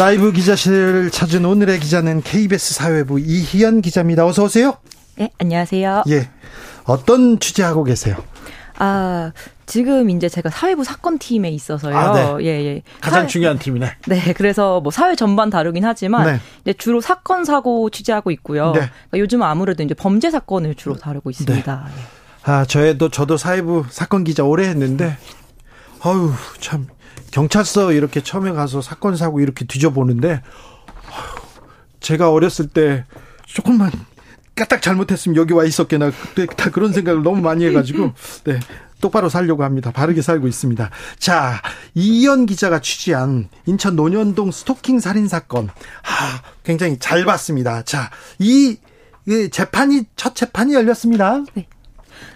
라이브 기자실을 찾은 오늘의 기자는 KBS 사회부 이희연 기자입니다. 어서 오세요. 네, 안녕하세요. 예. 어떤 취재하고 계세요? 아, 지금 이제 제가 사회부 사건 팀에 있어서요. 아, 네. 예, 예. 가장 사회, 중요한 팀이네. 네, 그래서 뭐 사회 전반 다루긴 하지만 네. 이제 주로 사건 사고 취재하고 있고요. 네. 그러니까 요즘 아무래도 이제 범죄 사건을 주로 다루고 있습니다. 네. 아, 저도 저도 사회부 사건 기자 오래 했는데 어유 참 경찰서 이렇게 처음에 가서 사건 사고 이렇게 뒤져보는데 제가 어렸을 때 조금만 까딱 잘못했으면 여기 와 있었겠나 그때 다 그런 생각을 너무 많이 해가지고 네 똑바로 살려고 합니다. 바르게 살고 있습니다. 자 이현 기자가 취재한 인천 논현동 스토킹 살인 사건 아 굉장히 잘 봤습니다. 자이 재판이 첫 재판이 열렸습니다. 네.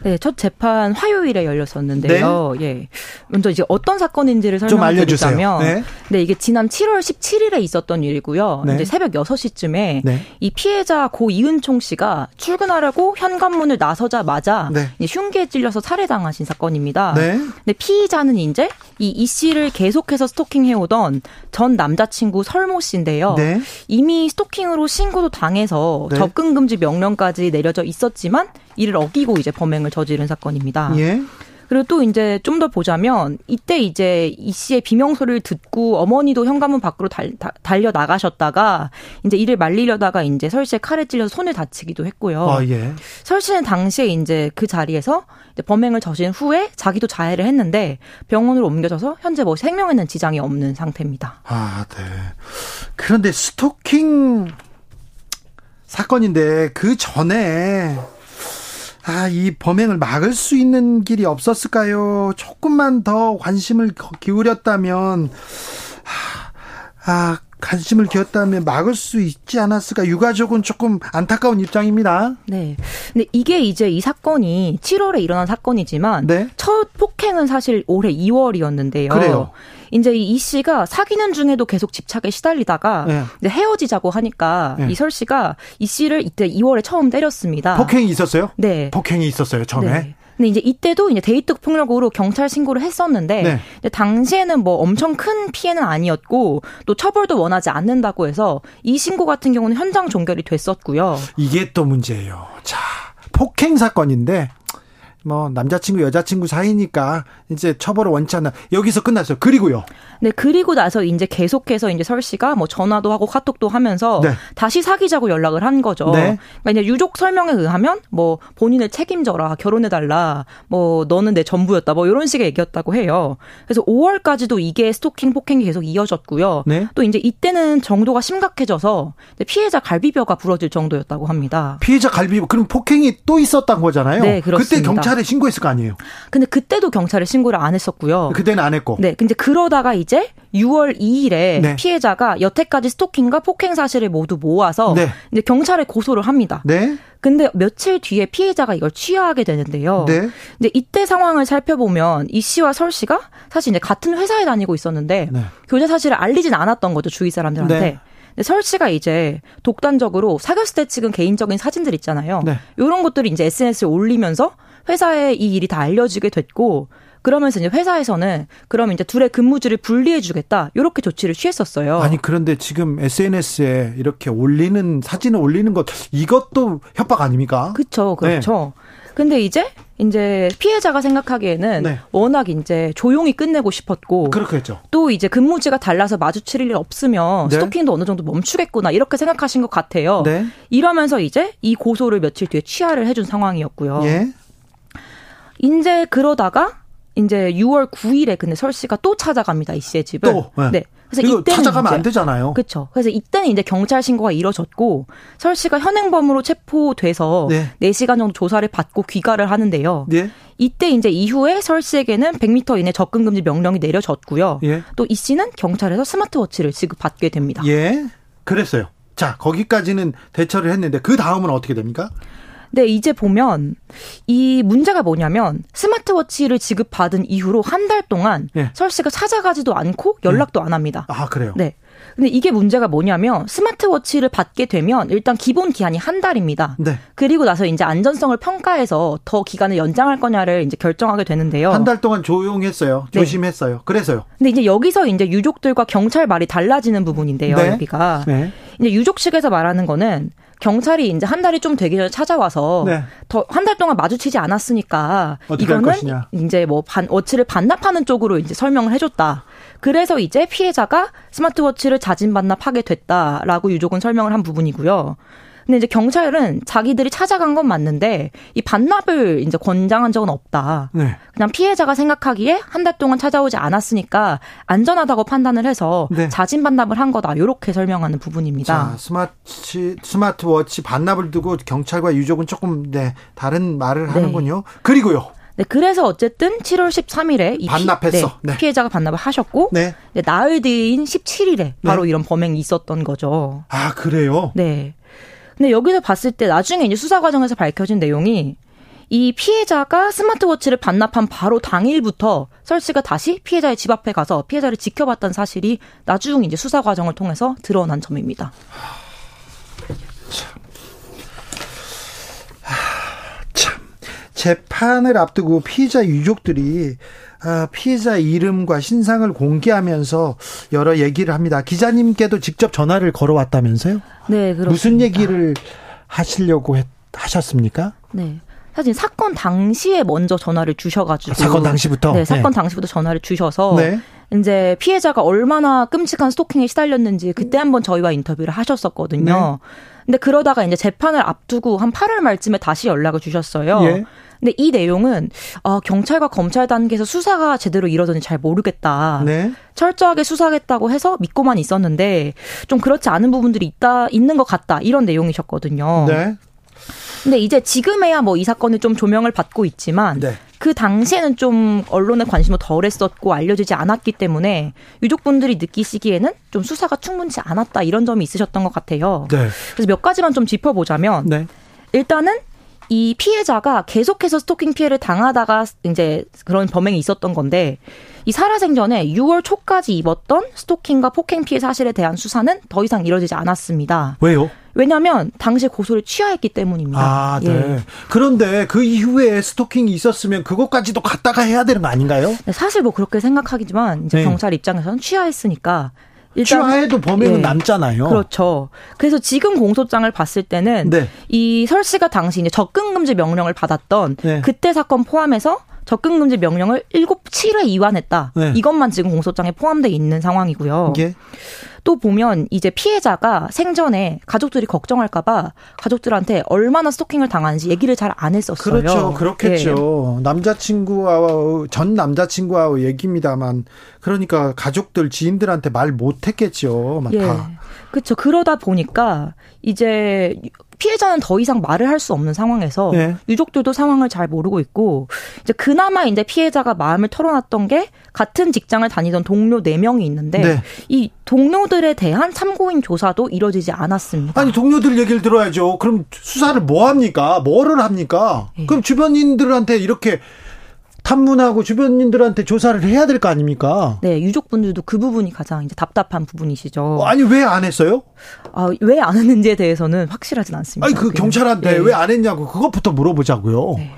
네, 첫 재판 화요일에 열렸었는데요. 네. 예. 먼저 이제 어떤 사건인지를 설명드리자면 네. 네, 이게 지난 7월 17일에 있었던 일이고요. 네. 이제 새벽 6시쯤에 네. 이 피해자 고 이은총 씨가 출근하려고 현관문을 나서자마자 네. 흉기에 찔려서 살해당하신 사건입니다. 네. 근데 피의자는 이제 이 이 씨를 계속해서 스토킹해 오던 전 남자친구 설모 씨인데요. 네. 이미 스토킹으로 신고도 당해서 접근 금지 명령까지 내려져 있었지만 이를 어기고 이제 범행을 저지른 사건입니다. 예. 그리고 또 이제 좀 더 보자면 이때 이제 이 씨의 비명소리를 듣고 어머니도 현관문 밖으로 달, 달려 나가셨다가 이제 이를 말리려다가 이제 설 씨의 칼에 찔려서 손을 다치기도 했고요. 아, 예. 설 씨는 당시에 이제 그 자리에서 이제 범행을 저지른 후에 자기도 자해를 했는데 병원으로 옮겨져서 현재 뭐 생명에는 지장이 없는 상태입니다. 아, 네. 그런데 스토킹 사건인데 그 전에 아, 이 범행을 막을 수 있는 길이 없었을까요? 조금만 더 관심을 기울였다면, 아, 아 관심을 기울였다면 막을 수 있지 않았을까? 유가족은 조금 안타까운 입장입니다. 네. 근데 이게 이제 이 사건이 7월에 일어난 사건이지만, 네? 첫 폭행은 사실 올해 2월이었는데요. 그래요. 이제 이 씨가 사귀는 중에도 계속 집착에 시달리다가 네. 이제 헤어지자고 하니까 네. 이설 씨가 이 씨를 이때 2월에 처음 때렸습니다. 폭행이 있었어요? 네. 폭행이 있었어요, 처음에? 네. 근데 이제 이때도 이제 데이트 폭력으로 경찰 신고를 했었는데 네. 당시에는 뭐 엄청 큰 피해는 아니었고 또 처벌도 원하지 않는다고 해서 이 신고 같은 경우는 현장 종결이 됐었고요. 이게 또 문제예요. 자, 폭행 사건인데 뭐 남자친구 여자친구 사이니까 이제 처벌을 원치 않나 여기서 끝났어요. 그리고요. 네, 그리고 나서 이제 계속해서 이제 설 씨가 뭐 전화도 하고 카톡도 하면서 네. 다시 사귀자고 연락을 한 거죠. 네. 그러니까 이제 유족 설명에 의하면 뭐 본인을 책임져라, 결혼해 달라, 뭐 너는 내 전부였다, 뭐 이런 식의 얘기였다고 해요. 그래서 5월까지도 이게 스토킹 폭행이 계속 이어졌고요. 네. 또 이제 이때는 정도가 심각해져서 피해자 갈비뼈가 부러질 정도였다고 합니다. 피해자 갈비뼈 그럼 폭행이 또 있었던 거잖아요. 네, 그렇습니다. 그때 경찰 에 신고했을 거 아니에요? 근데 그때도 경찰에 신고를 안 했었고요. 그때는 안 했고. 네, 근데 그러다가 이제 6월 2일에 네. 피해자가 여태까지 스토킹과 폭행 사실을 모두 모아서 네. 이제 경찰에 고소를 합니다. 네. 근데 며칠 뒤에 피해자가 이걸 취하하게 되는데요. 네. 근데 이때 상황을 살펴보면 이 씨와 설 씨가 사실 이제 같은 회사에 다니고 있었는데 네. 교제 사실을 알리진 않았던 거죠 주위 사람들한테. 네. 근데 설 씨가 이제 독단적으로 사귀었을 때 찍은 개인적인 사진들 있잖아요. 네. 이런 것들이 이제 SNS에 올리면서 회사에 이 일이 다 알려지게 됐고 그러면서 이제 회사에서는 그럼 이제 둘의 근무지를 분리해 주겠다. 이렇게 조치를 취했었어요. 아니 그런데 지금 SNS에 이렇게 올리는 사진을 올리는 것 이것도 협박 아닙니까? 그렇죠. 그렇죠. 네. 근데 이제 이제 피해자가 생각하기에는 네. 워낙 이제 조용히 끝내고 싶었고 그렇겠죠. 또 이제 근무지가 달라서 마주칠 일 없으면 네. 스토킹도 어느 정도 멈추겠구나 이렇게 생각하신 것 같아요. 네. 이러면서 이제 이 고소를 며칠 뒤에 취하를 해준 상황이었고요. 예. 이제 그러다가 이제 6월 9일에 근데 설 씨가 또 찾아갑니다 이 씨의 집을. 또 네. 네. 그래서 이때는 찾아가면 이제, 안 되잖아요. 그렇죠. 그래서 이때는 이제 경찰 신고가 이뤄졌고 설 씨가 현행범으로 체포돼서 네. 4시간 정도 조사를 받고 귀가를 하는데요. 네. 이때 이제 이후에 설 씨에게는 100m 이내 접근 금지 명령이 내려졌고요. 예. 또이 씨는 경찰에서 스마트워치를 지급받게 됩니다. 예. 그랬어요. 자, 거기까지는 대처를 했는데 그 다음은 어떻게 됩니까? 네, 이제 보면 이 문제가 뭐냐면 스마트워치를 지급받은 이후로 한 달 동안 네. 설 씨가 찾아가지도 않고 연락도 네. 안 합니다. 아, 그래요? 네. 근데 이게 문제가 뭐냐면 스마트워치를 받게 되면 일단 기본 기한이 한 달입니다. 네. 그리고 나서 이제 안전성을 평가해서 더 기간을 연장할 거냐를 이제 결정하게 되는데요. 한 달 동안 조용했어요. 네. 조심했어요. 네. 그래서요. 근데 이제 여기서 이제 유족들과 경찰 말이 달라지는 부분인데요. 네. 여기가 네. 이제 유족 측에서 말하는 거는 경찰이 이제 한 달이 좀 되기 전에 찾아와서 네. 더한 달 동안 마주치지 않았으니까 이거는 이제 뭐 반, 워치를 반납하는 쪽으로 이제 설명을 해줬다. 그래서 이제 피해자가 스마트워치를 자진 반납하게 됐다라고 유족은 설명을 한 부분이고요. 근데 이제 경찰은 자기들이 찾아간 건 맞는데 이 반납을 이제 권장한 적은 없다. 네. 그냥 피해자가 생각하기에 한 달 동안 찾아오지 않았으니까 안전하다고 판단을 해서 네. 자진 반납을 한 거다. 이렇게 설명하는 부분입니다. 자, 스마트 스마트워치 반납을 두고 경찰과 유족은 조금 네, 다른 말을 네. 하는군요. 그리고요. 네, 그래서 어쨌든 7월 13일에 이 반납했어. 피, 네, 피해자가 반납을 하셨고 네. 네, 나흘 뒤인 17일에 바로 이런 범행이 있었던 거죠. 아, 그래요? 네. 근데 여기서 봤을 때 나중에 이제 수사 과정에서 밝혀진 내용이 이 피해자가 스마트워치를 반납한 바로 당일부터 설 씨가 다시 피해자의 집 앞에 가서 피해자를 지켜봤던 사실이 나중 이제 수사 과정을 통해서 드러난 점입니다. 참. 참. 재판을 앞두고 피해자 유족들이 아, 피해자 이름과 신상을 공개하면서 여러 얘기를 합니다. 기자님께도 직접 전화를 걸어왔다면서요? 네, 그렇습니다. 무슨 얘기를 하시려고 했, 하셨습니까? 네. 사실 사건 당시에 먼저 전화를 주셔가지고 아, 사건 당시부터 네 사건 네. 당시부터 전화를 주셔서 네. 이제 피해자가 얼마나 끔찍한 스토킹에 시달렸는지 그때 한번 저희와 인터뷰를 하셨었거든요. 네. 근데 그러다가 이제 재판을 앞두고 한 8월 말쯤에 다시 연락을 주셨어요. 예. 근데 이 내용은 어, 경찰과 검찰 단계에서 수사가 제대로 이루어졌는지 잘 모르겠다. 네. 철저하게 수사하겠다고 해서 믿고만 있었는데 좀 그렇지 않은 부분들이 있다 있는 것 같다 이런 내용이셨거든요. 네. 근데 이제 지금에야 뭐 이 사건이 좀 조명을 받고 있지만 네. 그 당시에는 좀 언론의 관심도 덜했었고 알려지지 않았기 때문에 유족분들이 느끼시기에는 좀 수사가 충분치 않았다 이런 점이 있으셨던 것 같아요. 네. 그래서 몇 가지만 좀 짚어보자면 네. 일단은 이 피해자가 계속해서 스토킹 피해를 당하다가 이제 그런 범행이 있었던 건데 이 살아생전에 6월 초까지 입었던 스토킹과 폭행 피해 사실에 대한 수사는 더 이상 이뤄지지 않았습니다. 왜요? 왜냐하면 당시 고소를 취하했기 때문입니다. 아, 네. 예. 그런데 그 이후에 스토킹이 있었으면 그것까지도 갖다가 해야 되는 거 아닌가요? 네, 사실 뭐 그렇게 생각하기지만 이제 네. 경찰 입장에서는 취하했으니까 취하해도 범행은 네. 남잖아요. 그렇죠. 그래서 지금 공소장을 봤을 때는 네. 이설 씨가 당시 이제 접근 금지 명령을 받았던 네. 그때 사건 포함해서 접근 금지 명령을 7, 7회 이완했다. 네. 이것만 지금 공소장에 포함돼 있는 상황이고요. 예. 또 보면 이제 피해자가 생전에 가족들이 걱정할까봐 가족들한테 얼마나 스토킹을 당하는지 얘기를 잘 안 했었어요. 그렇죠, 그렇겠죠. 네. 남자친구와 전 남자친구와 얘기입니다만 그러니까 가족들 지인들한테 말 못했겠죠. 막 예. 다. 그렇죠. 그러다 보니까 이제 피해자는 더 이상 말을 할 수 없는 상황에서 네. 유족들도 상황을 잘 모르고 있고 이제 그나마 이제 피해자가 마음을 털어놨던 게 같은 직장을 다니던 동료 4명이 있는데 네. 이 동료들에 대한 참고인 조사도 이뤄지지 않았습니다. 아니 동료들 얘기를 들어야죠. 그럼 수사를 뭐 합니까? 뭐를 합니까? 네. 그럼 주변인들한테 이렇게 탐문하고 주변인들한테 조사를 해야 될 거 아닙니까? 네, 유족분들도 그 부분이 가장 이제 답답한 부분이시죠. 아니 왜 안 했어요? 아, 왜 안 했는지에 대해서는 확실하진 않습니다. 아니 그 경찰한테 네. 왜안 했냐고 그것부터 물어보자고요. 네.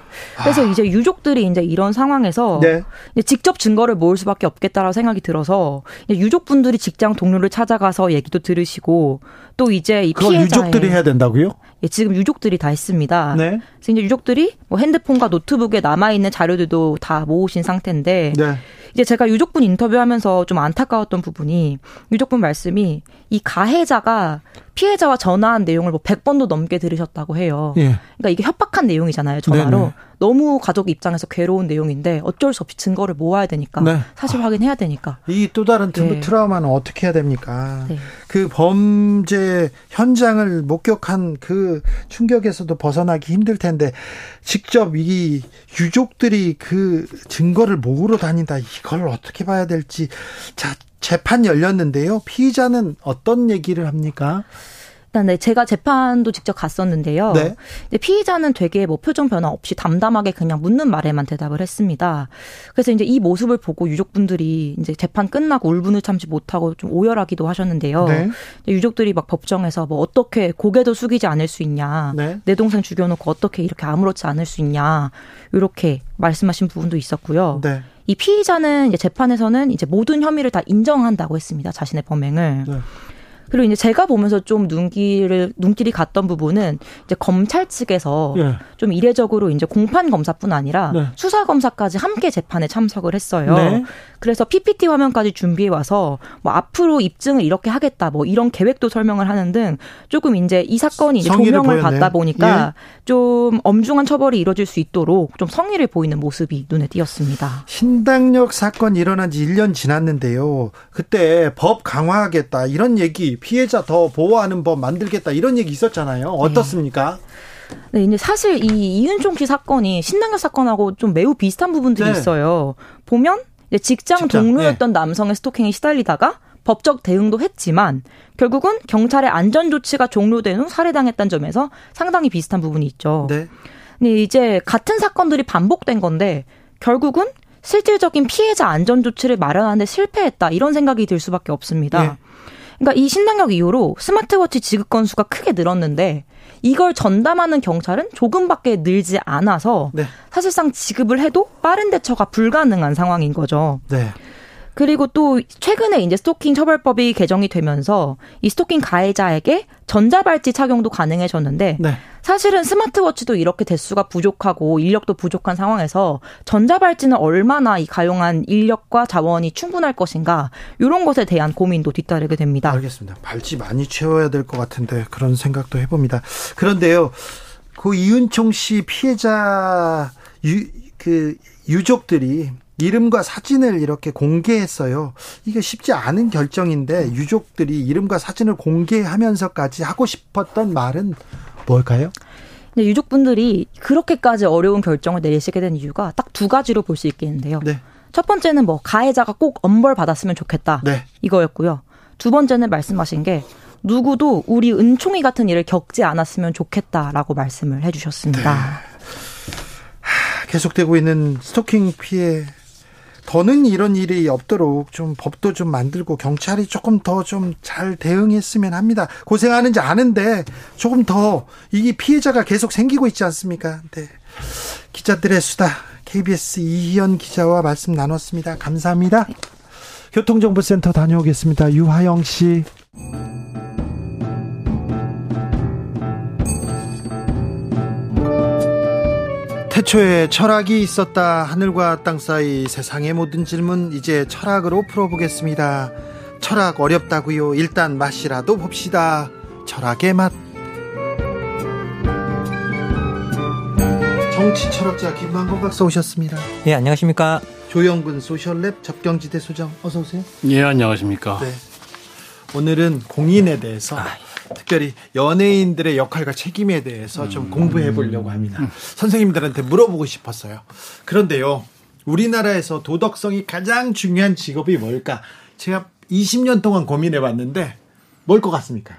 그래서 아. 이제 유족들이 이제 이런 상황에서 네. 직접 증거를 모을 수밖에 없겠다라고 생각이 들어서 유족분들이 직장 동료를 찾아가서 얘기도 들으시고 또 이제 이 피해자 유족들이 해야 된다고요? 예, 지금 유족들이 다 했습니다. 네. 그래서 이제 유족들이 뭐 핸드폰과 노트북에 남아 있는 자료들도 다 모으신 상태인데 네. 이제 제가 유족분 인터뷰하면서 좀 안타까웠던 부분이 유족분 말씀이 이 가해자가 피해자와 전화한 내용을 뭐 100번도 넘게 들으셨다고 해요. 예. 그러니까 이게 협박한 내용이잖아요, 전화로. 네네. 너무 가족 입장에서 괴로운 내용인데 어쩔 수 없이 증거를 모아야 되니까 네. 사실 확인해야 되니까. 이 또 다른 네. 트라우마는 어떻게 해야 됩니까? 네. 그 범죄 현장을 목격한 그 충격에서도 벗어나기 힘들 텐데 직접 이 유족들이 그 증거를 모으러 다닌다 이걸 어떻게 봐야 될지 자 재판 열렸는데요. 피의자는 어떤 얘기를 합니까? 네, 제가 재판도 직접 갔었는데요. 네. 피의자는 되게 뭐 표정 변화 없이 담담하게 그냥 묻는 말에만 대답을 했습니다. 그래서 이제 이 모습을 보고 유족분들이 이제 재판 끝나고 울분을 참지 못하고 좀 오열하기도 하셨는데요. 네. 유족들이 막 법정에서 뭐 어떻게 고개도 숙이지 않을 수 있냐, 네. 내 동생 죽여놓고 어떻게 이렇게 아무렇지 않을 수 있냐, 이렇게 말씀하신 부분도 있었고요. 네. 이 피의자는 이제 재판에서는 이제 모든 혐의를 다 인정한다고 했습니다. 자신의 범행을. 네. 그리고 이제 제가 보면서 좀 눈길을 눈길이 갔던 부분은 이제 검찰 측에서 예. 좀 이례적으로 이제 공판 검사뿐 아니라 네. 수사 검사까지 함께 재판에 참석을 했어요. 네. 그래서 PPT 화면까지 준비해 와서 뭐 앞으로 입증을 이렇게 하겠다 뭐 이런 계획도 설명을 하는 등 조금 이제 이 사건이 이제 조명을 받다 보니까 예. 좀 엄중한 처벌이 이루어질 수 있도록 좀 성의를 보이는 모습이 눈에 띄었습니다. 신당역 사건 일어난 지 1년 지났는데요. 그때 법 강화하겠다 이런 얘기 피해자 더 보호하는 법 만들겠다 이런 얘기 있었잖아요. 어떻습니까? 네, 이제 사실 이 이윤총 씨 사건이 신당역 사건하고 좀 매우 비슷한 부분들이 네. 있어요. 보면 직장, 직장 동료였던 네. 남성의 스토킹에 시달리다가 법적 대응도 했지만 결국은 경찰의 안전 조치가 종료된 후 살해당했다는 점에서 상당히 비슷한 부분이 있죠. 네. 근데 이제 같은 사건들이 반복된 건데 결국은 실질적인 피해자 안전 조치를 마련하는데 실패했다 이런 생각이 들 수밖에 없습니다. 네. 그러니까 이 신당역 이후로 스마트워치 지급 건수가 크게 늘었는데 이걸 전담하는 경찰은 조금밖에 늘지 않아서 네. 사실상 지급을 해도 빠른 대처가 불가능한 상황인 거죠. 네. 그리고 또 최근에 이제 스토킹 처벌법이 개정이 되면서 이 스토킹 가해자에게 전자발찌 착용도 가능해졌는데 네. 사실은 스마트워치도 이렇게 대수가 부족하고 인력도 부족한 상황에서 전자발찌는 얼마나 이 가용한 인력과 자원이 충분할 것인가 이런 것에 대한 고민도 뒤따르게 됩니다. 알겠습니다. 발찌 많이 채워야 될 것 같은데 그런 생각도 해봅니다. 그런데요, 그 이윤총 씨 피해자 유, 그 유족들이 이름과 사진을 이렇게 공개했어요. 이게 쉽지 않은 결정인데 유족들이 이름과 사진을 공개하면서까지 하고 싶었던 말은 뭘까요? 네, 유족분들이 그렇게까지 어려운 결정을 내리시게 된 이유가 딱 두 가지로 볼 수 있겠는데요. 네. 첫 번째는 뭐 가해자가 꼭 엄벌 받았으면 좋겠다. 네. 이거였고요. 두 번째는 말씀하신 게 누구도 우리 은총이 같은 일을 겪지 않았으면 좋겠다라고 말씀을 해주셨습니다. 네. 계속되고 있는 스토킹 피해 더는 이런 일이 없도록 좀 법도 좀 만들고 경찰이 조금 더 좀 잘 대응했으면 합니다. 고생하는지 아는데 조금 더 이게 피해자가 계속 생기고 있지 않습니까? 네. 기자들의 수다 KBS 이희연 기자와 말씀 나눴습니다. 감사합니다. 교통정보센터 다녀오겠습니다. 유하영 씨. 태초에 철학이 있었다. 하늘과 땅 사이 세상의 모든 질문 이제 철학으로 풀어보겠습니다. 철학 어렵다고요. 일단 맛이라도 봅시다. 철학의 맛. 정치 철학자 김만건 박사 오셨습니다. 네, 안녕하십니까? 조영근 소셜랩 접경지대 소장 어서 오세요. 예, 안녕하십니까? 네. 오늘은 공인에 대해서 아, 특별히 연예인들의 역할과 책임에 대해서 좀 음. 공부해 보려고 합니다. 음. 선생님들한테 물어보고 싶었어요. 그런데요, 우리나라에서 도덕성이 가장 중요한 직업이 뭘까? 제가 20년 동안 고민해 봤는데 뭘 것 같습니까?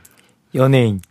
연예인.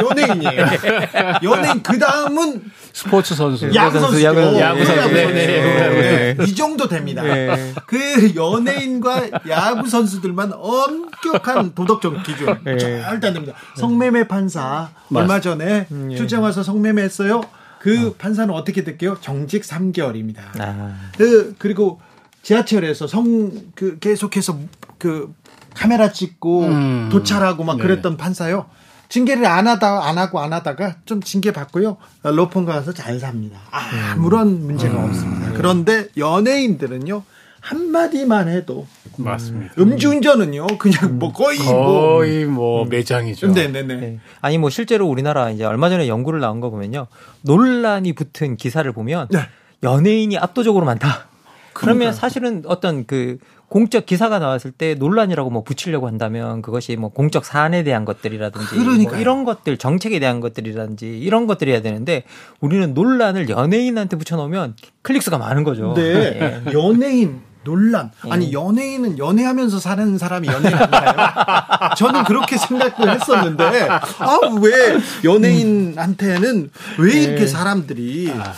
연예인이에요. 연예인 그 다음은 스포츠 선수, 야구 선수, 야구, 야구 선수, 네, 네, 네, 네. 이 정도 됩니다. 네. 그 연예인과 야구 선수들만 엄격한 도덕적 기준 네. 절대 안 됩니다. 성매매 판사 맞 얼마 전에 음, 예. 출장 와서 성매매했어요. 그 어. 판사는 어떻게 될게요? 정직 3개월입니다. 아. 그 그리고 지하철에서 성 그 계속해서 그 카메라 찍고 음. 도찰하고 막 네. 그랬던 판사요. 징계를 안 하다 안 하고 안 하다가 좀 징계 받고요. 로펌 가서 잘 삽니다. 아 무런 음. 문제가 음. 없습니다. 그런데 연예인들은요. 한 마디만 해도 맞습니다. 음주운전은요, 그냥 뭐 거의, 뭐 거의 뭐, 뭐 매장이죠. 네네네. 네. 아니 뭐 실제로 우리나라 이제 얼마 전에 연구를 나온 거 보면요, 논란이 붙은 기사를 보면 네. 연예인이 압도적으로 많다. 그러면 그러니까요. 사실은 어떤 그 공적 기사가 나왔을 때 논란이라고 뭐 붙이려고 한다면 그것이 뭐 공적 사안에 대한 것들이라든지 뭐 이런 것들 정책에 대한 것들이라든지 이런 것들이 해야 되는데 우리는 논란을 연예인한테 붙여놓으면 클릭수가 많은 거죠. 네. 예. 연예인 논란. 예. 아니 연예인은 연애하면서 사는 사람이 연예인인가요? 저는 그렇게 생각을 했었는데 아 왜 연예인한테는 왜 이렇게 예. 사람들이 아,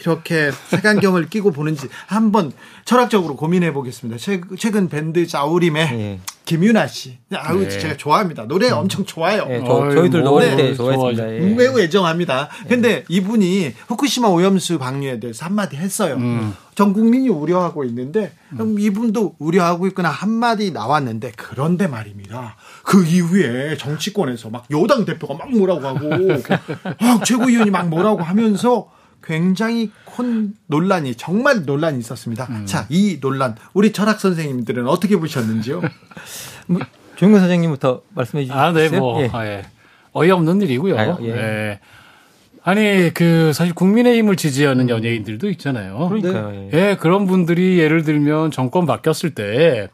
이렇게 색안경을 끼고 보는지 한번 철학적으로 고민해 보겠습니다. 최근 밴드 자우림의 예. 김윤아 씨. 아우 네. 제가 좋아합니다. 노래 음. 엄청 좋아요. 네, 저, 저희들도 어릴 때 좋아했습니다. 예. 매우 애정합니다. 근데 이분이 후쿠시마 오염수 방류에 대해서 한마디 했어요. 음. 전 국민이 우려하고 있는데 음. 이분도 우려하고 있거나 한마디 나왔는데 그런데 말입니다. 그 이후에 정치권에서 막 여당 대표가 막 뭐라고 하고 아, 최고위원이 막 뭐라고 하면서 굉장히 큰 논란이 정말 논란이 있었습니다. 음. 자, 이 논란 우리 철학 선생님들은 어떻게 보셨는지요? 뭐, 조영근 선생님부터 말씀해 주시죠. 아, 네, 뭐 예. 아, 예. 어이없는 일이고요. 아, 예. 네. 아니 그 사실 국민의힘을 지지하는 연예인들도 있잖아요. 그러니까요. 네. 예, 그런 분들이 예를 들면 정권 바뀌었을 때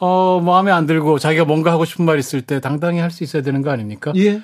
어, 마음에 안 들고 자기가 뭔가 하고 싶은 말 있을 때 당당히 할 수 있어야 되는 거 아닙니까? 예.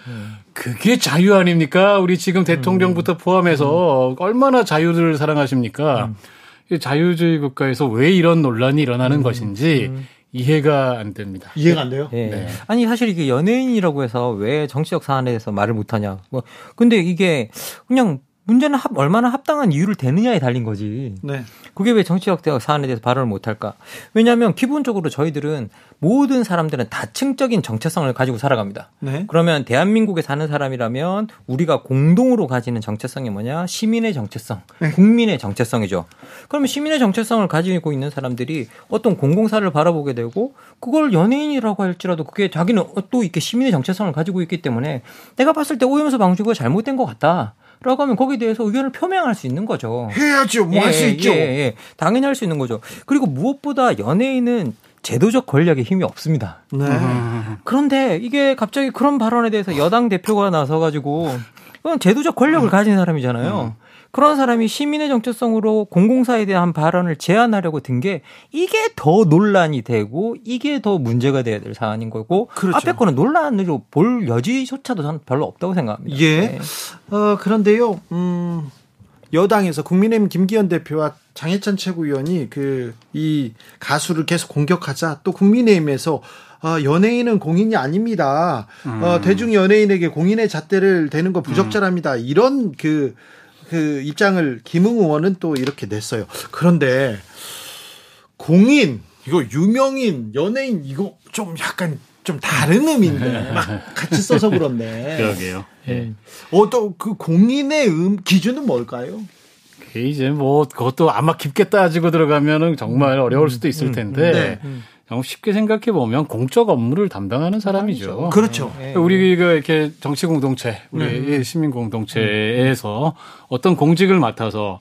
그게 자유 아닙니까? 우리 지금 대통령부터 포함해서 음. 얼마나 자유를 사랑하십니까? 음. 자유주의 국가에서 왜 이런 논란이 일어나는 음. 것인지 음. 이해가 안 됩니다. 이해가 안 돼요? 네. 네. 아니 사실 이게 연예인이라고 해서 왜 정치적 사안에 대해서 말을 못 하냐. 뭐 근데 이게 그냥 문제는 합, 얼마나 합당한 이유를 대느냐에 달린 거지. 네. 그게 왜 정치적 대학 사안에 대해서 발언을 못 할까? 왜냐하면 기본적으로 저희들은 모든 사람들은 다층적인 정체성을 가지고 살아갑니다. 네. 그러면 대한민국에 사는 사람이라면 우리가 공동으로 가지는 정체성이 뭐냐? 시민의 정체성, 네. 국민의 정체성이죠. 그러면 시민의 정체성을 가지고 있는 사람들이 어떤 공공사를 바라보게 되고 그걸 연예인이라고 할지라도 그게 자기는 또 이렇게 시민의 정체성을 가지고 있기 때문에 내가 봤을 때 오염수 방류가 잘못된 것 같다. 라고 하면 거기에 대해서 의견을 표명할 수 있는 거죠. 해야죠. 뭐 할수 예, 있죠. 예, 예. 당연히 할 수 있는 거죠. 그리고 무엇보다 연예인은 제도적 권력에 힘이 없습니다. 네. 그런데 이게 갑자기 그런 발언에 대해서 여당 대표가 나서 가지고 그건 제도적 권력을 가진 사람이잖아요. 그런 사람이 시민의 정체성으로 공공사에 대한 발언을 제한하려고 든 게 이게 더 논란이 되고 이게 더 문제가 돼야 될 사안인 거고 그렇죠. 앞에 거는 논란으로 볼 여지조차도 저는 별로 없다고 생각합니다. 예. 네. 어, 그런데요. 음. 여당에서 국민의힘 김기현 대표와 장혜찬 최고위원이 그 이 가수를 계속 공격하자 또 국민의힘에서 어, 연예인은 공인이 아닙니다. 어, 음. 어, 대중 연예인에게 공인의 잣대를 대는 거 부적절합니다. 이런 그 그 입장을 김웅 의원은 또 이렇게 냈어요. 그런데 공인 이거 유명인 연예인 이거 좀 약간 좀 다른 의미인데 막 같이 써서 그런데. 그러게요. 예. 어또 그 공인의 음 기준은 뭘까요? 이제 뭐 그것도 아마 깊게 따지고 들어가면은 정말 어려울 수도 있을 음, 음, 텐데. 네. 쉽게 생각해 보면 공적 업무를 담당하는 사람이죠. 그렇죠. 네. 우리가 이렇게 정치 공동체, 우리 네. 시민 공동체에서 어떤 공직을 맡아서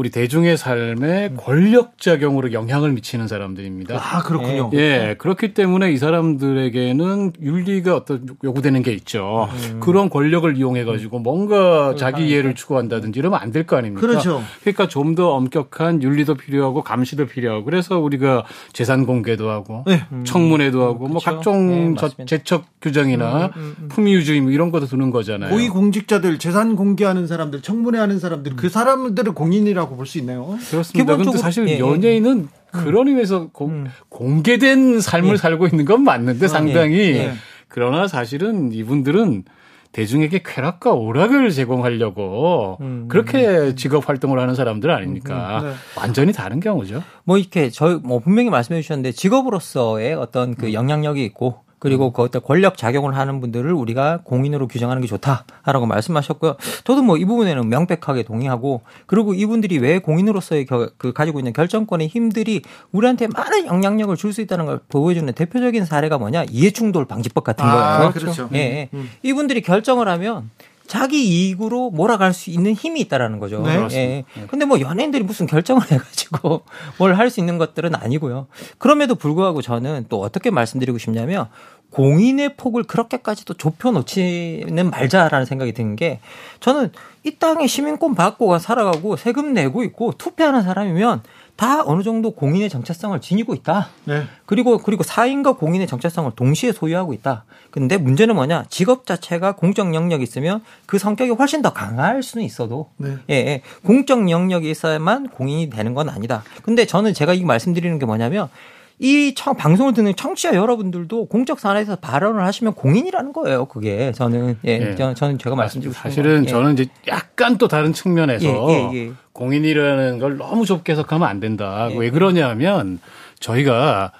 우리 대중의 삶에 권력 작용으로 영향을 미치는 사람들입니다. 아, 그렇군요. 예, 그렇기 때문에 이 사람들에게는 윤리가 어떤 요구되는 게 있죠. 음. 그런 권력을 이용해 가지고 뭔가 자기 이해를 추구한다든지 이러면 안 될 거 아닙니까? 그렇죠. 그러니까 좀 더 엄격한 윤리도 필요하고 감시도 필요하고 그래서 우리가 재산 공개도 하고 네. 청문회도 하고 뭐 그렇죠. 뭐 각종 네, 재척 규정이나 음, 음, 음. 품위유주의 뭐 이런 것도 두는 거잖아요. 고위 공직자들 재산 공개하는 사람들 청문회 하는 사람들 그 사람들을 공인이라고 있다고 볼 수 있나요? 그렇습니다. 그런데 사실 예, 예, 연예인은 예. 그런 의미에서 공, 음. 공개된 삶을 예. 살고 있는 건 맞는데 어, 상당히 예. 그러나 사실은 이분들은 대중에게 쾌락과 오락을 제공하려고 음. 그렇게 직업 활동을 하는 사람들 아닙니까? 음. 네. 완전히 다른 경우죠. 뭐 이렇게 저뭐 분명히 말씀해 주셨는데 직업으로서의 어떤 그 음. 영향력이 있고 그리고 그 어떤 권력 작용을 하는 분들을 우리가 공인으로 규정하는 게 좋다라고 말씀하셨고요. 저도 뭐 이 부분에는 명백하게 동의하고 그리고 이분들이 왜 공인으로서의 겨, 그 가지고 있는 결정권의 힘들이 우리한테 많은 영향력을 줄 수 있다는 걸 보여주는 대표적인 사례가 뭐냐 이해충돌 방지법 같은 아, 거예요. 그렇죠. 예. 음, 음. 이분들이 결정을 하면 자기 이익으로 몰아갈 수 있는 힘이 있다라는 거죠. 네. 예. 네. 근데 뭐 연예인들이 무슨 결정을 해가지고 뭘 할 수 있는 것들은 아니고요. 그럼에도 불구하고 저는 또 어떻게 말씀드리고 싶냐면 공인의 폭을 그렇게까지도 좁혀놓지는 말자라는 생각이 드는 게 저는 이 땅에 시민권 받고 살아가고 세금 내고 있고 투표하는 사람이면 다 어느 정도 공인의 정체성을 지니고 있다. 네. 그리고 그리고 사인과 공인의 정체성을 동시에 소유하고 있다. 근데 문제는 뭐냐? 직업 자체가 공적 영역이 있으면 그 성격이 훨씬 더 강할 수는 있어도 네. 예, 예. 공적 영역이 있어야만 공인이 되는 건 아니다. 근데 저는 제가 이 말씀드리는 게 뭐냐면 이 청, 방송을 듣는 청취자 여러분들도 공적 사안에서 발언을 하시면 공인이라는 거예요. 그게 저는 예, 예. 저는 제가 말씀드리고 사실은 저는 이제 약간 또 다른 측면에서 예, 예, 예. 공인이라는 걸 너무 좁게 해석하면 안 된다. 예. 왜 그러냐면 저희가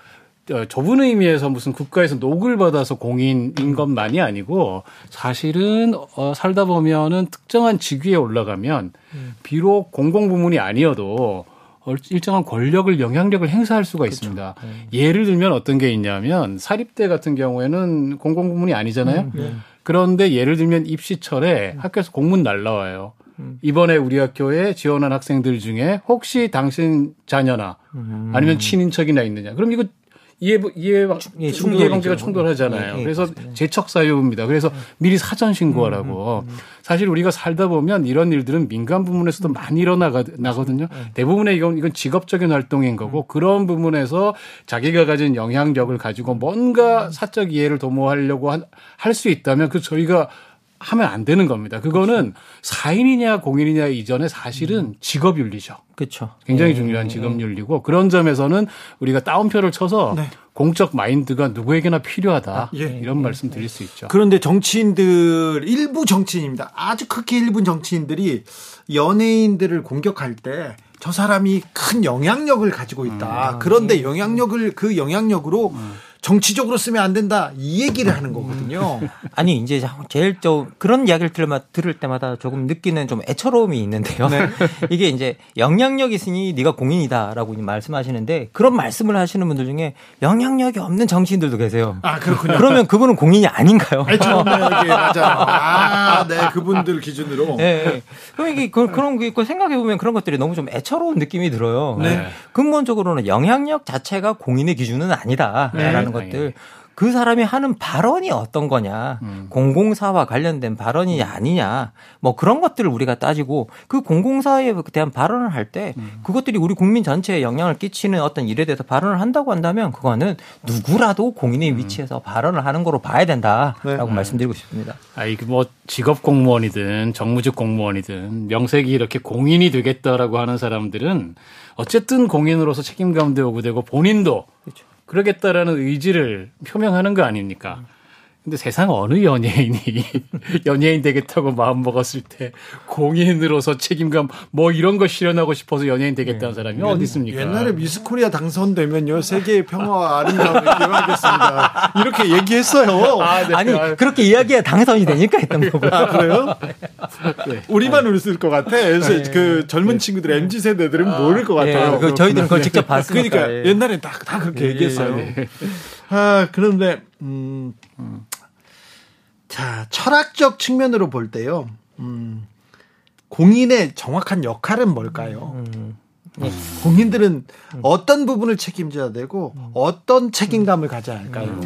어, 좁은 의미에서 무슨 국가에서 녹을 받아서 공인인 것만이 아니고 사실은 어, 살다 보면은 특정한 직위에 올라가면 음. 비록 공공부문이 아니어도 일정한 권력을 영향력을 행사할 수가 그렇죠. 있습니다. 네. 예를 들면 어떤 게 있냐면 사립대 같은 경우에는 공공부문이 아니잖아요. 음, 네. 그런데 예를 들면 입시철에 음. 학교에서 공문 날라와요. 음. 이번에 우리 학교에 지원한 학생들 중에 혹시 당신 자녀나 음. 아니면 친인척이나 있느냐. 그럼 이거 이해 이해 예, 충돌 방지가 충돌하잖아요. 예, 예, 그래서 제척 사유입니다. 그래서 미리 사전 신고하라고. 음, 음, 음. 사실 우리가 살다 보면 이런 일들은 민간 부문에서도 많이 일어나거든요. 대부분의 이건 이건 직업적인 활동인 거고 그런 부분에서 자기가 가진 영향력을 가지고 뭔가 사적 이해를 도모하려고 할 수 있다면 그 저희가 하면 안 되는 겁니다. 그거는 사인이냐 공인이냐 이전에 사실은 음. 직업 윤리죠. 그렇죠. 굉장히 네. 중요한 직업 윤리고 그런 점에서는 우리가 따옴표를 쳐서 네. 공적 마인드가 누구에게나 필요하다 아, 예. 이런 예. 말씀 드릴 수 있죠. 그런데 정치인들 일부 정치인입니다. 아주 크게 일부 정치인들이 연예인들을 공격할 때 저 사람이 큰 영향력을 가지고 있다. 음. 그런데 예. 영향력을 그 영향력으로 음. 정치적으로 쓰면 안 된다 이 얘기를 하는 거거든요. 아니 이제 제일 좀 그런 이야기를 들을 때마다 조금 느끼는 좀 애처로움이 있는데요. 네. 이게 이제 영향력 있으니 네가 공인이다라고 말씀하시는데 그런 말씀을 하시는 분들 중에 영향력이 없는 정치인들도 계세요. 아 그렇군요. 그러면 그분은 공인이 아닌가요? 맞아. 아, 네 그분들 기준으로. 네. 그럼 이게 그, 런게 있고 생각해 보면 그런 것들이 너무 좀 애처로운 느낌이 들어요. 네. 근본적으로는 영향력 자체가 공인의 기준은 아니다라는. 하는 것들 그 사람이 하는 발언이 어떤 거냐, 음. 공공사와 관련된 발언이 아니냐, 뭐 그런 것들을 우리가 따지고 그 공공사에 대한 발언을 할때 음. 그것들이 우리 국민 전체에 영향을 끼치는 어떤 일에 대해서 발언을 한다고 한다면 그거는 누구라도 공인의 음. 위치에서 발언을 하는 거로 봐야 된다라고 네. 말씀드리고 싶습니다. 아, 이게 뭐 직업 공무원이든 정무직 공무원이든 명색이 이렇게 공인이 되겠다라고 하는 사람들은 어쨌든 공인으로서 책임감도 요구되고 본인도 그렇죠. 그러겠다라는 의지를 표명하는 거 아닙니까? 근데 세상 어느 연예인이 연예인 되겠다고 마음 먹었을 때 공인으로서 책임감 뭐 이런 거 실현하고 싶어서 연예인 되겠다는 네. 사람이 어디 있습니까? 옛날에 미스 코리아 당선되면요 세계의 평화와 아름다움을 기원하겠습니다. 이렇게 얘기했어요. 아, 네. 니 그렇게 이야기가 당선이 되니까 했던 거고요. 아, 그래요? 네. 우리만 웃을 것 같아. 그래서 네. 그 젊은 친구들 MZ 세대들은 아, 모를 것 같아요. 그 저희들은 그걸 직접 봤으니까. 그러니까 옛날에 다, 다 그렇게 얘기했어요. 아 그런데 음. 자, 철학적 측면으로 볼 때요. 음, 공인의 정확한 역할은 뭘까요? 음, 음. 공인들은 어떤 부분을 책임져야 되고 어떤 책임감을 가져야 할까요?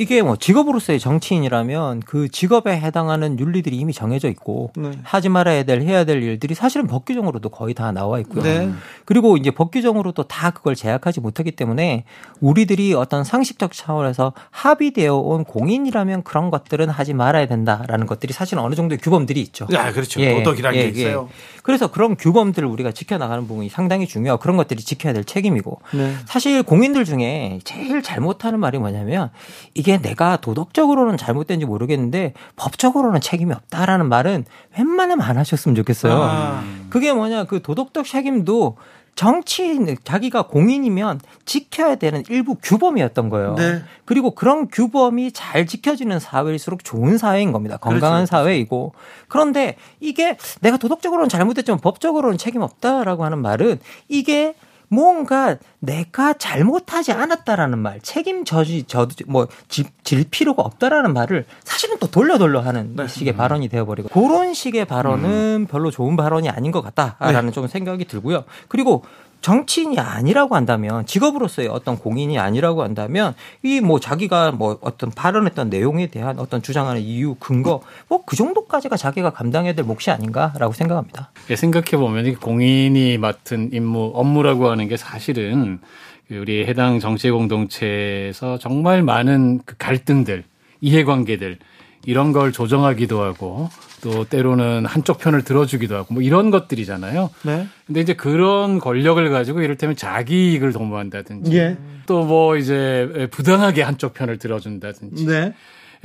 음. 이게 뭐 직업으로서의 정치인이라면 그 직업에 해당하는 윤리들이 이미 정해져 있고 네. 하지 말아야 될 해야 될 일들이 사실은 법규정으로도 거의 다 나와 있고요. 네. 그리고 이제 법규정으로도 다 그걸 제약하지 못하기 때문에 우리들이 어떤 상식적 차원에서 합의되어 온 공인이라면 그런 것들은 하지 말아야 된다라는 것들이 사실 어느 정도의 규범들이 있죠. 아, 그렇죠. 예, 도덕이라는 예, 게 있어요. 예. 그래서 그런 규범들을 우리가 지켜나가는 부분이 상당히 중요하고 그런 것들이 지켜야 될 책임이고 네. 사실 공인들 중에 제일 잘못하는 말이 뭐냐면 이게 이게 내가 도덕적으로는 잘못된지 모르겠는데 법적으로는 책임이 없다라는 말은 웬만하면 안 하셨으면 좋겠어요. 아. 그게 뭐냐 그 도덕적 책임도 정치인 자기가 공인이면 지켜야 되는 일부 규범이었던 거예요. 네. 그리고 그런 규범이 잘 지켜지는 사회일수록 좋은 사회인 겁니다. 건강한 그렇죠. 사회이고. 그런데 이게 내가 도덕적으로는 잘못했지만 법적으로는 책임 없다라고 하는 말은 이게 뭔가 내가 잘못하지 않았다라는 말, 책임 져지, 저, 뭐, 질, 질 필요가 없다라는 말을 사실은 또 돌려 돌려 하는 네. 식의 음. 발언이 되어버리고 그런 식의 발언은 음. 별로 좋은 발언이 아닌 것 같다라는 네. 좀 생각이 들고요. 그리고 정치인이 아니라고 한다면 직업으로서의 어떤 공인이 아니라고 한다면 이 뭐 자기가 뭐 어떤 발언했던 내용에 대한 어떤 주장하는 이유 근거 뭐 그 정도까지가 자기가 감당해야 될 몫이 아닌가라고 생각합니다. 예, 생각해 보면 공인이 맡은 임무 업무라고 하는 게 사실은 그 우리 해당 정치 공동체에서 정말 많은 그 갈등들, 이해관계들 이런 걸 조정하기도 하고 또 때로는 한쪽 편을 들어주기도 하고 뭐 이런 것들이잖아요. 네. 근데 이제 그런 권력을 가지고 이를테면 자기 이익을 도모한다든지 예. 또뭐 이제 부당하게 한쪽 편을 들어준다든지 네.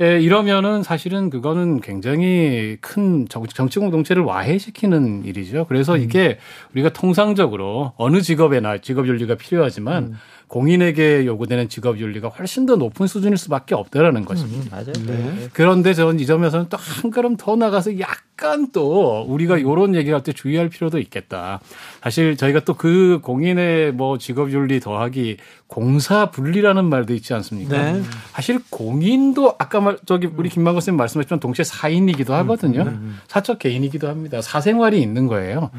예, 이러면은 사실은 그거는 굉장히 큰 정치 공동체를 와해시키는 일이죠. 그래서 음. 이게 우리가 통상적으로 어느 직업에나 직업 윤리가 필요하지만 음. 공인에게 요구되는 직업 윤리가 훨씬 더 높은 수준일 수밖에 없다라는 것입니다. 음, 맞아요. 네. 그런데 저는 이 점에서는 또 한 걸음 더 나가서 약간 또 우리가 요런 얘기할 때 주의할 필요도 있겠다. 사실 저희가 또 그 공인의 뭐 직업 윤리 더하기 공사 분리라는 말도 있지 않습니까? 네. 사실 공인도 아까 말 저기 우리 김만건 선생님 말씀하셨지만 동시에 사인이기도 하거든요. 음, 음, 음. 사적 개인이기도 합니다. 사생활이 있는 거예요.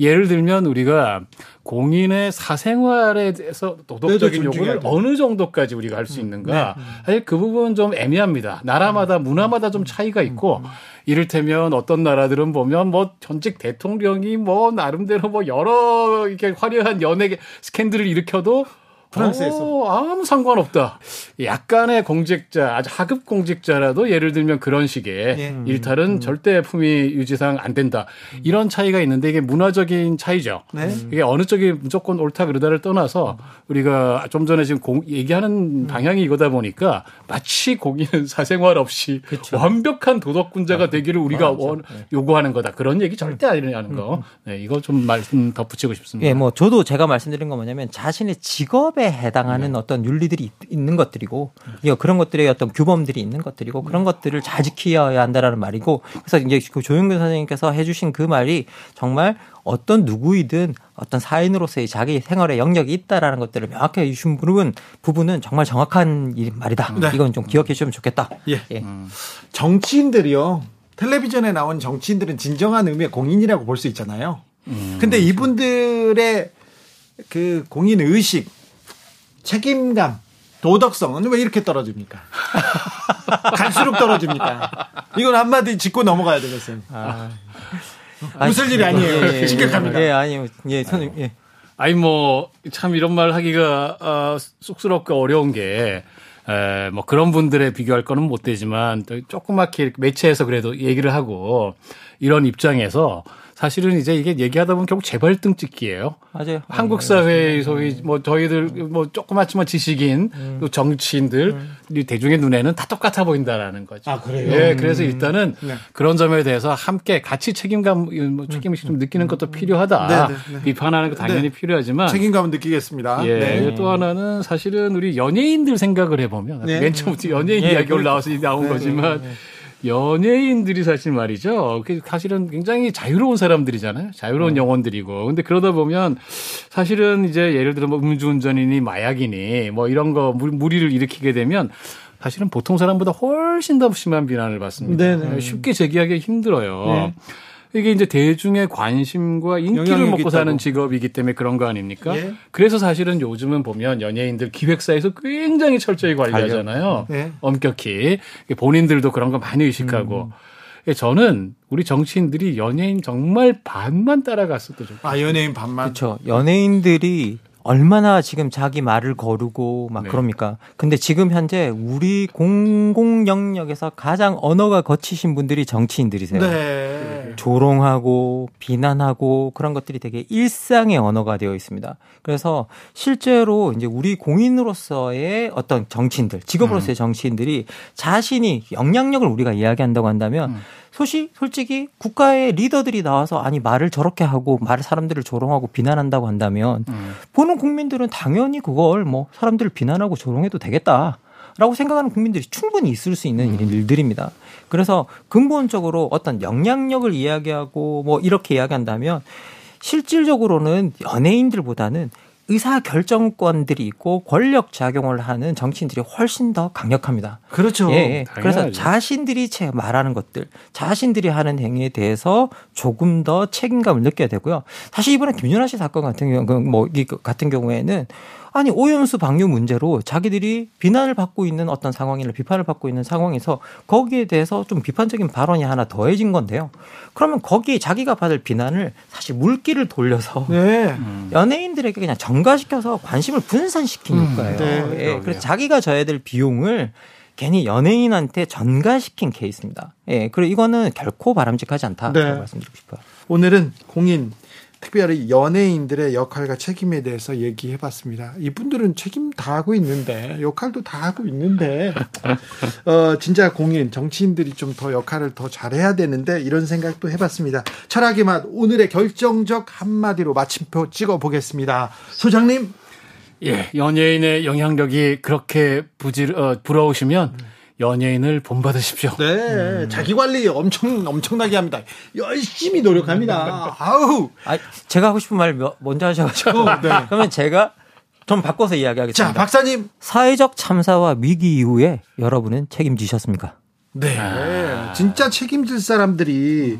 예를 들면 우리가 공인의 사생활에 대해서 도덕적인 요구를 어느 정도까지 우리가 할 수 있는가? 네. 사실 그 부분은 좀 애매합니다. 나라마다 문화마다 좀 차이가 있고 이를테면 어떤 나라들은 보면 뭐 전직 대통령이 뭐 나름대로 뭐 여러 이렇게 화려한 연예 스캔들을 일으켜도 프랑스에서 오, 아무 상관없다. 약간의 공직자, 아주 하급 공직자라도 예를 들면 그런 식의 예. 일탈은 음. 절대 품위 유지상 안 된다. 이런 차이가 있는데 이게 문화적인 차이죠. 네. 이게 어느 쪽이 무조건 옳다 그러다를 떠나서 우리가 좀 전에 지금 공, 얘기하는 방향이 이거다 보니까 마치 공인은 사생활 없이 그쵸. 완벽한 도덕군자가 되기를 우리가 원, 네. 요구하는 거다. 그런 얘기 절대 아니라는 거. 음, 음. 네, 이거 좀 말씀 덧붙이고 싶습니다. 예, 뭐 저도 제가 말씀드린 건 뭐냐면 자신의 직업에 법에 해당하는 네. 어떤 윤리들이 있, 는 것들이고 그런 것들의 어떤 규범들이 있는 것들이고 그런 것들을 잘 지켜야 한다라는 말이고 그래서 이제 그 조영근 선생님께서 해주신 그 말이 정말 어떤 누구이든 어떤 사인으로서의 자기 생활의 영역이 있다라는 것들을 명확히 해주신 부분 부분은 정말 정확한 말이다. 네. 이건 좀 기억해 주시면 좋겠다. 예. 예. 음. 정치인들이요. 텔레비전에 나온 정치인들은 진정한 의미의 공인이라고 볼 수 있잖아요. 음. 근데 이분들의 그 공인 의식 책임감, 도덕성은 왜 이렇게 떨어집니까? 갈수록 떨어집니까? 이건 한마디 짚고 넘어가야 되겠어요. 아. 웃을 일이 아니에요. 예, 예, 심각합니다. 예, 아니요. 예, 선생님, 예. 아니, 뭐, 참 이런 말 하기가, 어, 쑥스럽고 어려운 게, 에, 뭐 그런 분들에 비교할 거는 못 되지만, 조그맣게 매체에서 그래도 얘기를 하고, 이런 입장에서 사실은 이제 이게 얘기하다 보면 결국 재발등 찍기예요. 맞아요. 한국 사회의 소위 뭐 저희들 뭐 조그맣지만 지식인 음. 또 정치인들 음. 대중의 눈에는 다 똑같아 보인다라는 거죠. 아 그래요. 예, 그래서 음. 일단은 네. 그런 점에 대해서 함께 같이 책임감 뭐 책임의식 좀 느끼는 것도 필요하다. 네, 네, 네. 비판하는 거 당연히 네. 필요하지만 책임감은 느끼겠습니다. 예. 네. 또 하나는 사실은 우리 연예인들 생각을 해보면 맨 처음부터 연예인 예, 이야기 올라와서 나온 거지만. 연예인들이 사실 말이죠. 사실은 굉장히 자유로운 사람들이잖아요. 자유로운 음. 영혼들이고. 근데 그러다 보면 사실은 이제 예를 들어 뭐 음주운전이니 마약이니 뭐 이런 거 무리를 일으키게 되면 사실은 보통 사람보다 훨씬 더 심한 비난을 받습니다. 네네. 쉽게 제기하기 힘들어요. 네. 이게 이제 대중의 관심과 인기를 먹고 사는 직업이기 때문에 그런 거 아닙니까? 예. 그래서 사실은 요즘은 보면 연예인들 기획사에서 굉장히 철저히 관리하잖아요. 네. 엄격히 본인들도 그런 거 많이 의식하고. 음. 저는 우리 정치인들이 연예인 정말 반만 따라갔어도 좋겠어요. 아 연예인 반만. 그렇죠. 연예인들이 얼마나 지금 자기 말을 거르고 막 네. 그럽니까? 근데 지금 현재 우리 공공 영역에서 가장 언어가 거치신 분들이 정치인들이세요. 네. 조롱하고 비난하고 그런 것들이 되게 일상의 언어가 되어 있습니다. 그래서 실제로 이제 우리 공인으로서의 어떤 정치인들, 직업으로서의 음. 정치인들이 자신이 영향력을 우리가 이야기한다고 한다면 음. 소시 솔직히 국가의 리더들이 나와서 아니 말을 저렇게 하고 말을 사람들을 조롱하고 비난한다고 한다면 음. 보는 국민들은 당연히 그걸 뭐 사람들을 비난하고 조롱해도 되겠다. 라고 생각하는 국민들이 충분히 있을 수 있는 음. 일들입니다. 그래서 근본적으로 어떤 영향력을 이야기하고 뭐 이렇게 이야기한다면 실질적으로는 연예인들보다는 의사 결정권들이 있고 권력 작용을 하는 정치인들이 훨씬 더 강력합니다. 그렇죠. 예, 예. 그래서 자신들이 말하는 것들, 자신들이 하는 행위에 대해서 조금 더 책임감을 느껴야 되고요. 사실 이번에 김윤아 씨 사건 같은 경우, 그 뭐, 같은 경우에는 아니 오염수 방류 문제로 자기들이 비난을 받고 있는 어떤 상황이나 비판을 받고 있는 상황에서 거기에 대해서 좀 비판적인 발언이 하나 더해진 건데요. 그러면 거기에 자기가 받을 비난을 사실 물기를 돌려서 네. 연예인들에게 그냥 전가시켜서 관심을 분산시킨 음, 효과예요. 네. 예, 그래서 자기가 져야 될 비용을 괜히 연예인한테 전가시킨 케이스입니다. 예, 그리고 이거는 결코 바람직하지 않다고 네. 말씀드리고 싶어요. 오늘은 공인 특별히 연예인들의 역할과 책임에 대해서 얘기해 봤습니다. 이분들은 책임 다 하고 있는데, 역할도 다 하고 있는데, 어, 진짜 공인, 정치인들이 좀 더 역할을 더 잘해야 되는데, 이런 생각도 해 봤습니다. 철학의 맛, 오늘의 결정적 한마디로 마침표 찍어 보겠습니다. 소장님. 예, 연예인의 영향력이 그렇게 부질, 어, 부러우시면, 음. 연예인을 본받으십시오. 네, 음. 자기 관리 엄청 엄청나게 합니다. 열심히 노력합니다. 아우. 아, 제가 하고 싶은 말 먼저 하셔가지고. 어, 네. 그러면 제가 좀 바꿔서 이야기하겠습니다. 자, 박사님. 사회적 참사와 위기 이후에 여러분은 책임지셨습니까? 네, 아. 진짜 책임질 사람들이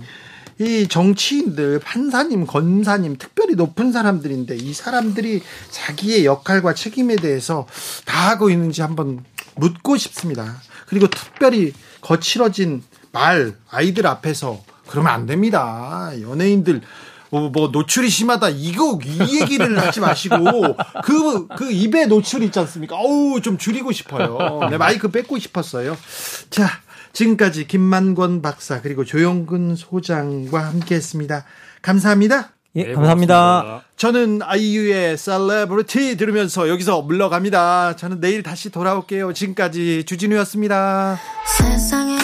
이 정치인들, 판사님, 권사님, 특별히 높은 사람들인데 이 사람들이 자기의 역할과 책임에 대해서 다 하고 있는지 한번 묻고 싶습니다. 그리고 특별히 거칠어진 말 아이들 앞에서 그러면 안 됩니다. 연예인들 뭐, 뭐 노출이 심하다 이거 이 얘기를 하지 마시고 그그 그 입에 노출 있지 않습니까? 어우 좀 줄이고 싶어요. 네, 마이크 뺏고 싶었어요. 자 지금까지 김만권 박사 그리고 조영근 소장과 함께했습니다. 감사합니다. 예, 네, 감사합니다. 고맙습니다. 저는 아이유의 셀레브리티 들으면서 여기서 물러갑니다. 저는 내일 다시 돌아올게요. 지금까지 주진우였습니다. 세상에